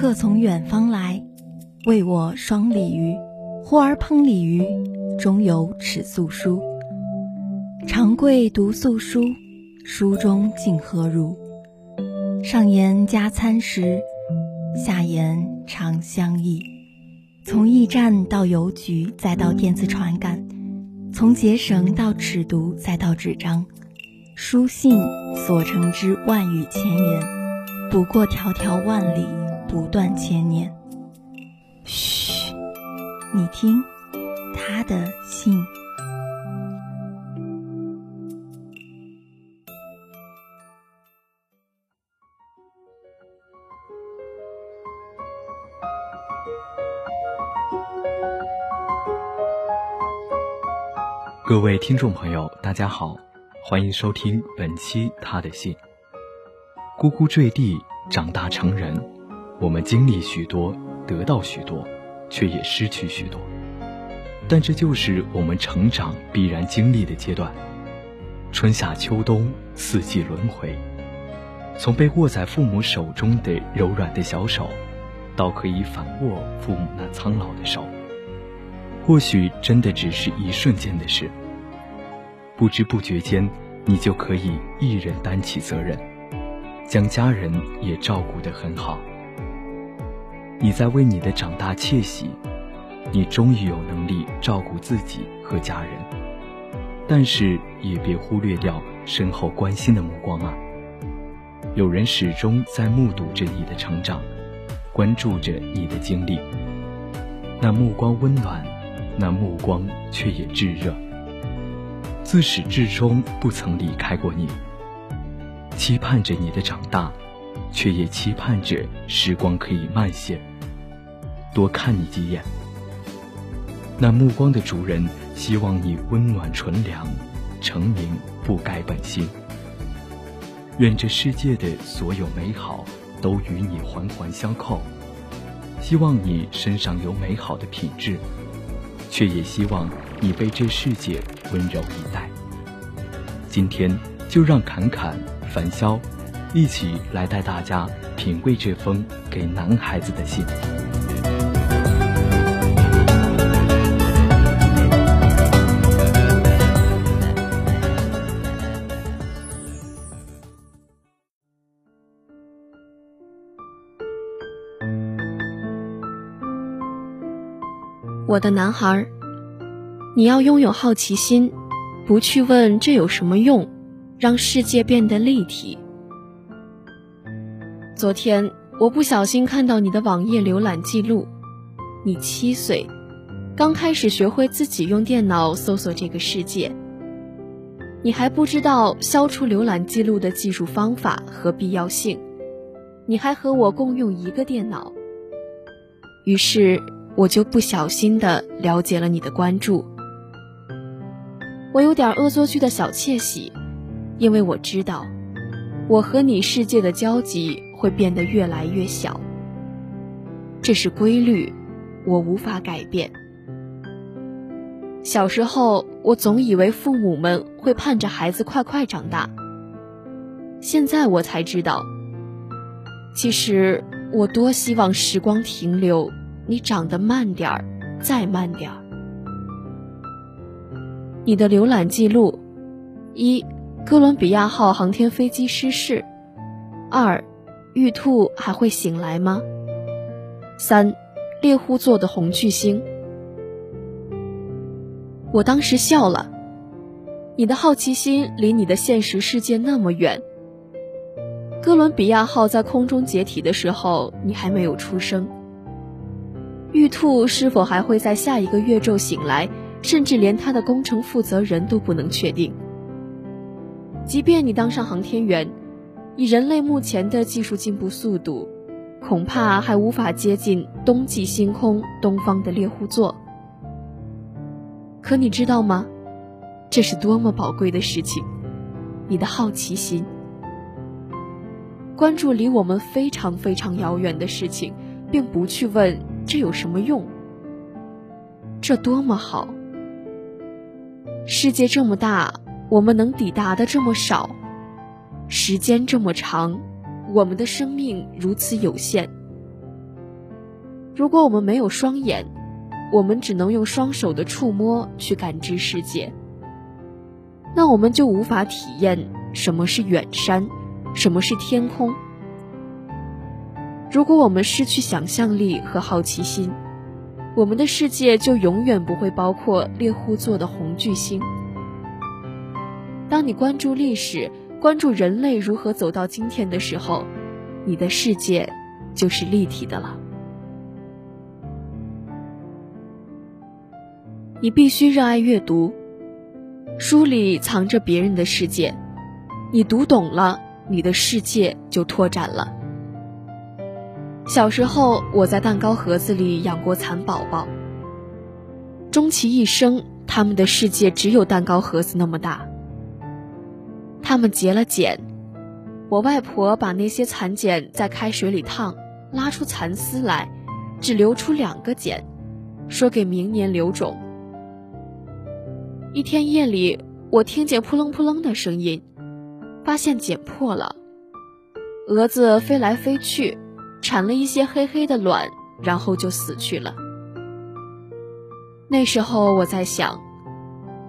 客从远方来，为我双鲤鱼。忽而烹鲤鱼，中有尺素书。长贵读素书，书中竟何如？上言加餐食，下言长相忆。从驿站到邮局，再到电子传感；从结绳到尺牍，再到纸张。书信所成之万语千言，不过迢迢万里，不断千年。嘘，你听，他的信。各位听众朋友，大家好。欢迎收听本期他的信。呱呱坠地，长大成人，我们经历许多，得到许多，却也失去许多。但这就是我们成长必然经历的阶段。春夏秋冬，四季轮回。从被握在父母手中的柔软的小手，到可以反握父母那苍老的手，或许真的只是一瞬间的事。不知不觉间，你就可以一人担起责任，将家人也照顾得很好。你在为你的长大窃喜，你终于有能力照顾自己和家人。但是也别忽略掉身后关心的目光啊！有人始终在目睹着你的成长，关注着你的经历。那目光温暖，那目光却也炙热。自始至终不曾离开过你，期盼着你的长大，却也期盼着时光可以慢些，多看你几眼。那目光的主人希望你温暖纯良，成名不改本心。愿这世界的所有美好都与你环环相扣，希望你身上有美好的品质。却也希望你被这世界温柔以待。今天就让侃侃、樊潇一起来带大家品味这封给男孩子的信。我的男孩，你要拥有好奇心，不去问这有什么用，让世界变得立体。昨天我不小心看到你的网页浏览记录，你七岁，刚开始学会自己用电脑搜索这个世界，你还不知道消除浏览记录的技术方法和必要性，你还和我共用一个电脑，于是。我就不小心的了解了你的关注，我有点恶作剧的小窃喜，因为我知道，我和你世界的交集会变得越来越小。这是规律，我无法改变。小时候，我总以为父母们会盼着孩子快快长大，现在我才知道，其实我多希望时光停留。你长得慢点儿，再慢点儿。你的浏览记录：一，哥伦比亚号航天飞机失事；二，玉兔还会醒来吗？三，猎户座的红巨星。我当时笑了。你的好奇心离你的现实世界那么远。哥伦比亚号在空中解体的时候，你还没有出生。玉兔是否还会在下一个月昼醒来？甚至连它的工程负责人都不能确定。即便你当上航天员，以人类目前的技术进步速度，恐怕还无法接近冬季星空东方的猎户座。可你知道吗？这是多么宝贵的事情！你的好奇心，关注离我们非常非常遥远的事情，并不去问。这有什么用？这多么好！世界这么大，我们能抵达的这么少；时间这么长，我们的生命如此有限。如果我们没有双眼，我们只能用双手的触摸去感知世界，那我们就无法体验什么是远山，什么是天空。如果我们失去想象力和好奇心，我们的世界就永远不会包括猎户座的红巨星。当你关注历史，关注人类如何走到今天的时候，你的世界就是立体的了。你必须热爱阅读，书里藏着别人的世界，你读懂了，你的世界就拓展了。小时候，我在蛋糕盒子里养过蚕宝宝，终其一生，他们的世界只有蛋糕盒子那么大。他们结了茧，我外婆把那些蚕茧在开水里烫，拉出蚕丝来，只留出两个茧，说给明年留种。一天夜里，我听见扑棱扑棱的声音，发现茧破了，蛾子飞来飞去，产了一些黑黑的卵，然后就死去了。那时候我在想，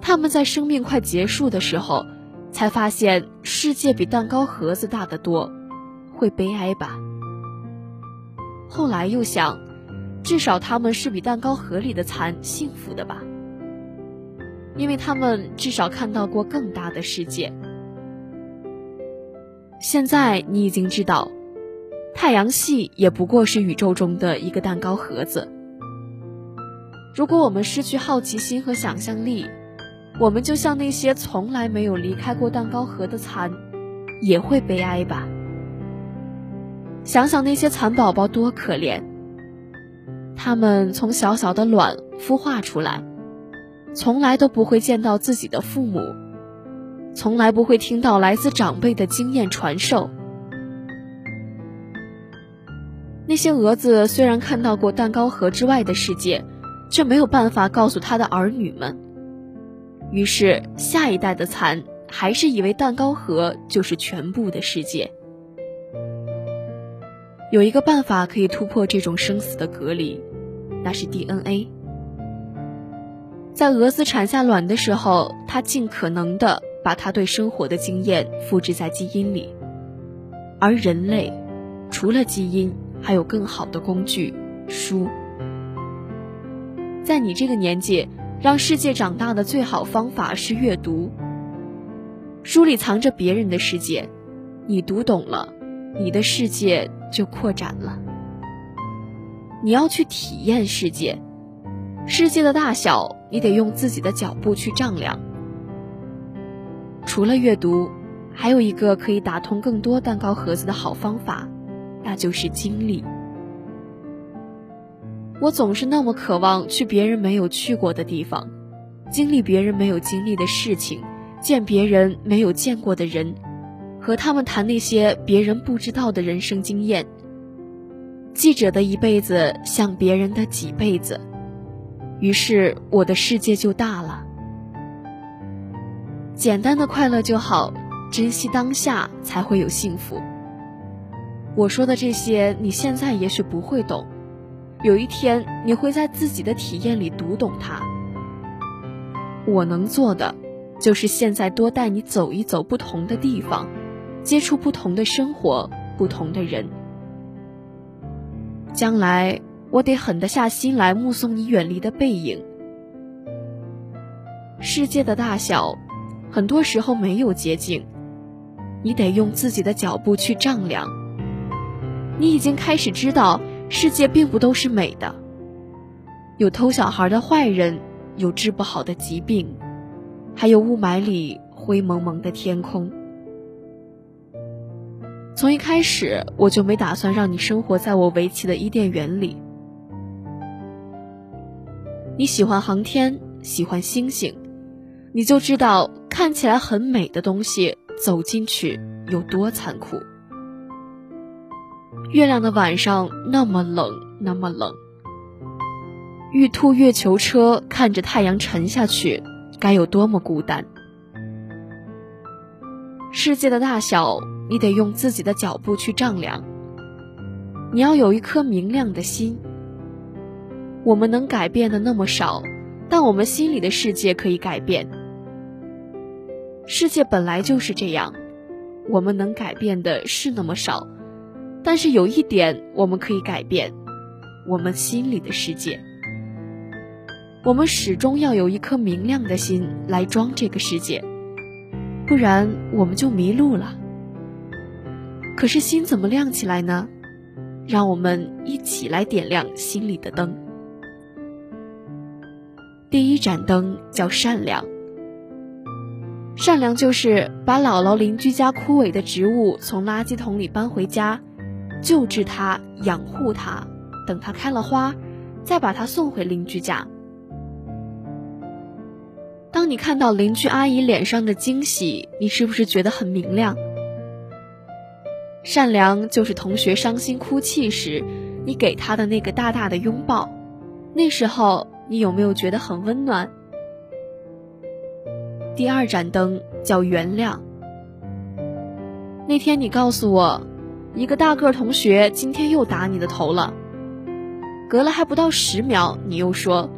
他们在生命快结束的时候，才发现世界比蛋糕盒子大得多，会悲哀吧？后来又想，至少他们是比蛋糕盒里的蚕幸福的吧？因为他们至少看到过更大的世界。现在你已经知道，太阳系也不过是宇宙中的一个蛋糕盒子。如果我们失去好奇心和想象力，我们就像那些从来没有离开过蛋糕盒的蚕，也会悲哀吧？想想那些蚕宝宝多可怜，它们从小小的卵孵化出来。从来都不会见到自己的父母，从来不会听到来自长辈的经验传授。那些蛾子虽然看到过蛋糕盒之外的世界，却没有办法告诉他的儿女们。于是，下一代的蚕还是以为蛋糕盒就是全部的世界。有一个办法可以突破这种生死的隔离，那是 DNA。在蛾子产下卵的时候，它尽可能的把它对生活的经验复制在基因里，而人类除了基因，还有更好的工具——书。在你这个年纪，让世界长大的最好方法是阅读。书里藏着别人的世界，你读懂了，你的世界就扩展了。你要去体验世界。世界的大小，你得用自己的脚步去丈量。除了阅读，还有一个可以打通更多蛋糕盒子的好方法，那就是经历。我总是那么渴望去别人没有去过的地方，经历别人没有经历的事情，见别人没有见过的人，和他们谈那些别人不知道的人生经验。记者的一辈子像别人的几辈子。于是我的世界就大了。简单的快乐就好，珍惜当下才会有幸福。我说的这些，你现在也许不会懂，有一天你会在自己的体验里读懂它。我能做的，就是现在多带你走一走不同的地方，接触不同的生活，不同的人。将来。我得狠得下心来目送你远离的背影。世界的大小，很多时候没有捷径，你得用自己的脚步去丈量。你已经开始知道，世界并不都是美的，有偷小孩的坏人，有治不好的疾病，还有雾霾里灰蒙蒙的天空。从一开始，我就没打算让你生活在我围起的伊甸园里。你喜欢航天，喜欢星星，你就知道看起来很美的东西走进去有多残酷。月亮的晚上那么冷，那么冷。玉兔月球车看着太阳沉下去，该有多么孤单。世界的大小，你得用自己的脚步去丈量。你要有一颗明亮的心，我们能改变的那么少，但我们心里的世界可以改变。世界本来就是这样，我们能改变的是那么少，但是有一点我们可以改变：我们心里的世界。我们始终要有一颗明亮的心来装这个世界，不然我们就迷路了。可是心怎么亮起来呢？让我们一起来点亮心里的灯。第一盏灯叫善良。善良就是把姥姥邻居家枯萎的植物从垃圾桶里搬回家，救治它，养护它，等它开了花，再把它送回邻居家。当你看到邻居阿姨脸上的惊喜，你是不是觉得很明亮？善良就是同学伤心哭泣时，你给他的那个大大的拥抱，那时候你有没有觉得很温暖？第二盏灯叫原谅。那天你告诉我，一个大个同学今天又打你的头了。隔了还不到十秒，你又说，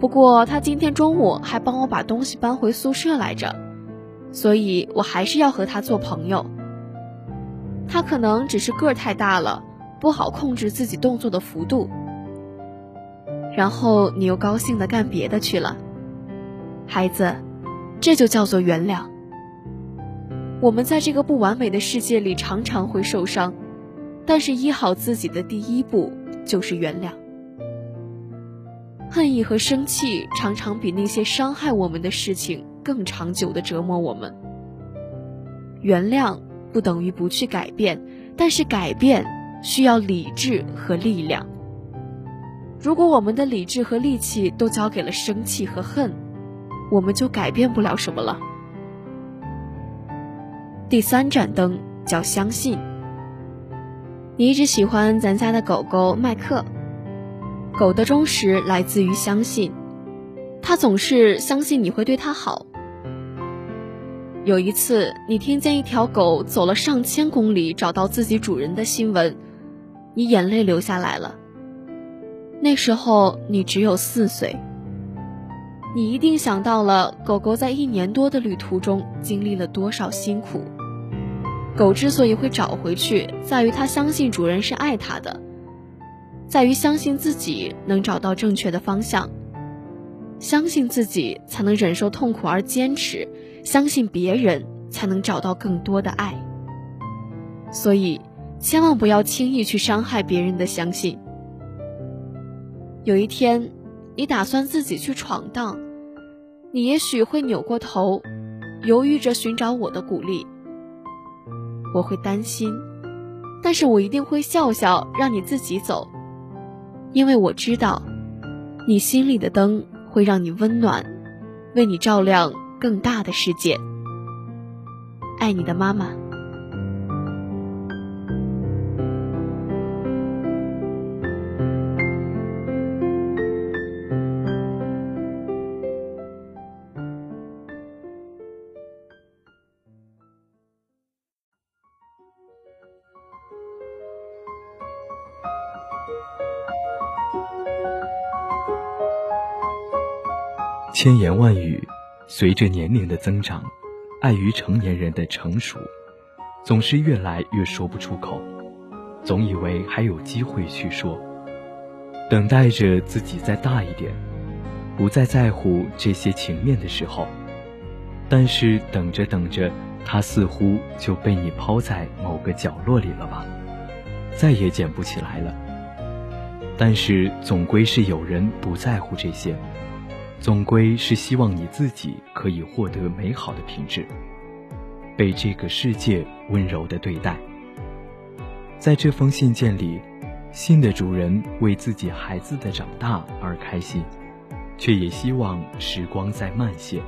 不过他今天中午还帮我把东西搬回宿舍来着，所以我还是要和他做朋友。他可能只是个太大了，不好控制自己动作的幅度。然后你又高兴的干别的去了，孩子。这就叫做原谅。我们在这个不完美的世界里常常会受伤，但是医好自己的第一步就是原谅。恨意和生气常常比那些伤害我们的事情更长久的折磨我们。原谅不等于不去改变，但是改变需要理智和力量。如果我们的理智和力气都交给了生气和恨，我们就改变不了什么了。第三盏灯叫相信。你一直喜欢咱家的狗狗麦克，狗的忠实来自于相信，它总是相信你会对它好。有一次，你听见一条狗走了上千公里找到自己主人的新闻，你眼泪流下来了。那时候你只有四岁。你一定想到了狗狗在一年多的旅途中经历了多少辛苦。狗之所以会找回去，在于它相信主人是爱它的，在于相信自己能找到正确的方向，相信自己才能忍受痛苦而坚持，相信别人才能找到更多的爱。所以，千万不要轻易去伤害别人的相信。有一天，你打算自己去闯荡。你也许会扭过头，犹豫着寻找我的鼓励。我会担心，但是我一定会笑笑，让你自己走，因为我知道，你心里的灯会让你温暖，为你照亮更大的世界。爱你的妈妈。千言万语，随着年龄的增长，碍于成年人的成熟，总是越来越说不出口。总以为还有机会去说，等待着自己再大一点，不再在乎这些情面的时候。但是等着等着，它似乎就被你抛在某个角落里了吧，再也捡不起来了。但是总归是有人不在乎这些。总归是希望你自己可以获得美好的品质，被这个世界温柔的对待。在这封信件里，信的主人为自己孩子的长大而开心，却也希望时光再慢些，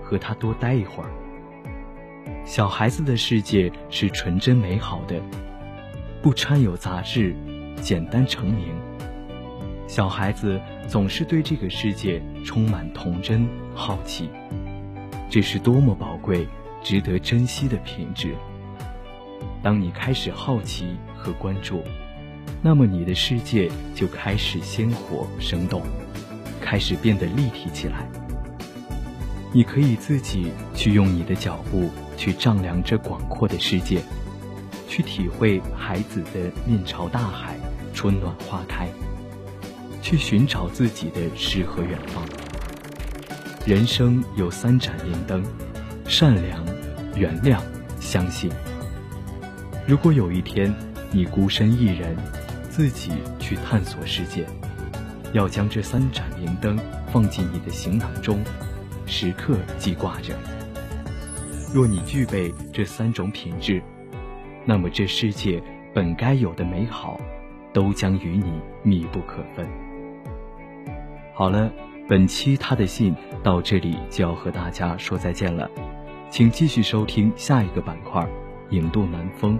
和他多待一会儿。小孩子的世界是纯真美好的，不掺有杂质，简单澄明。小孩子总是对这个世界充满童真、好奇，这是多么宝贵、值得珍惜的品质。当你开始好奇和关注，那么你的世界就开始鲜活生动，开始变得立体起来。你可以自己去用你的脚步去丈量这广阔的世界，去体会孩子的面朝大海，春暖花开，去寻找自己的诗和远方。人生有三盏明灯：善良、原谅、相信。如果有一天你孤身一人，自己去探索世界，要将这三盏明灯放进你的行囊中，时刻记挂着。若你具备这三种品质，那么这世界本该有的美好，都将与你密不可分。好了，本期他的信到这里就要和大家说再见了，请继续收听下一个板块《影渡南风》。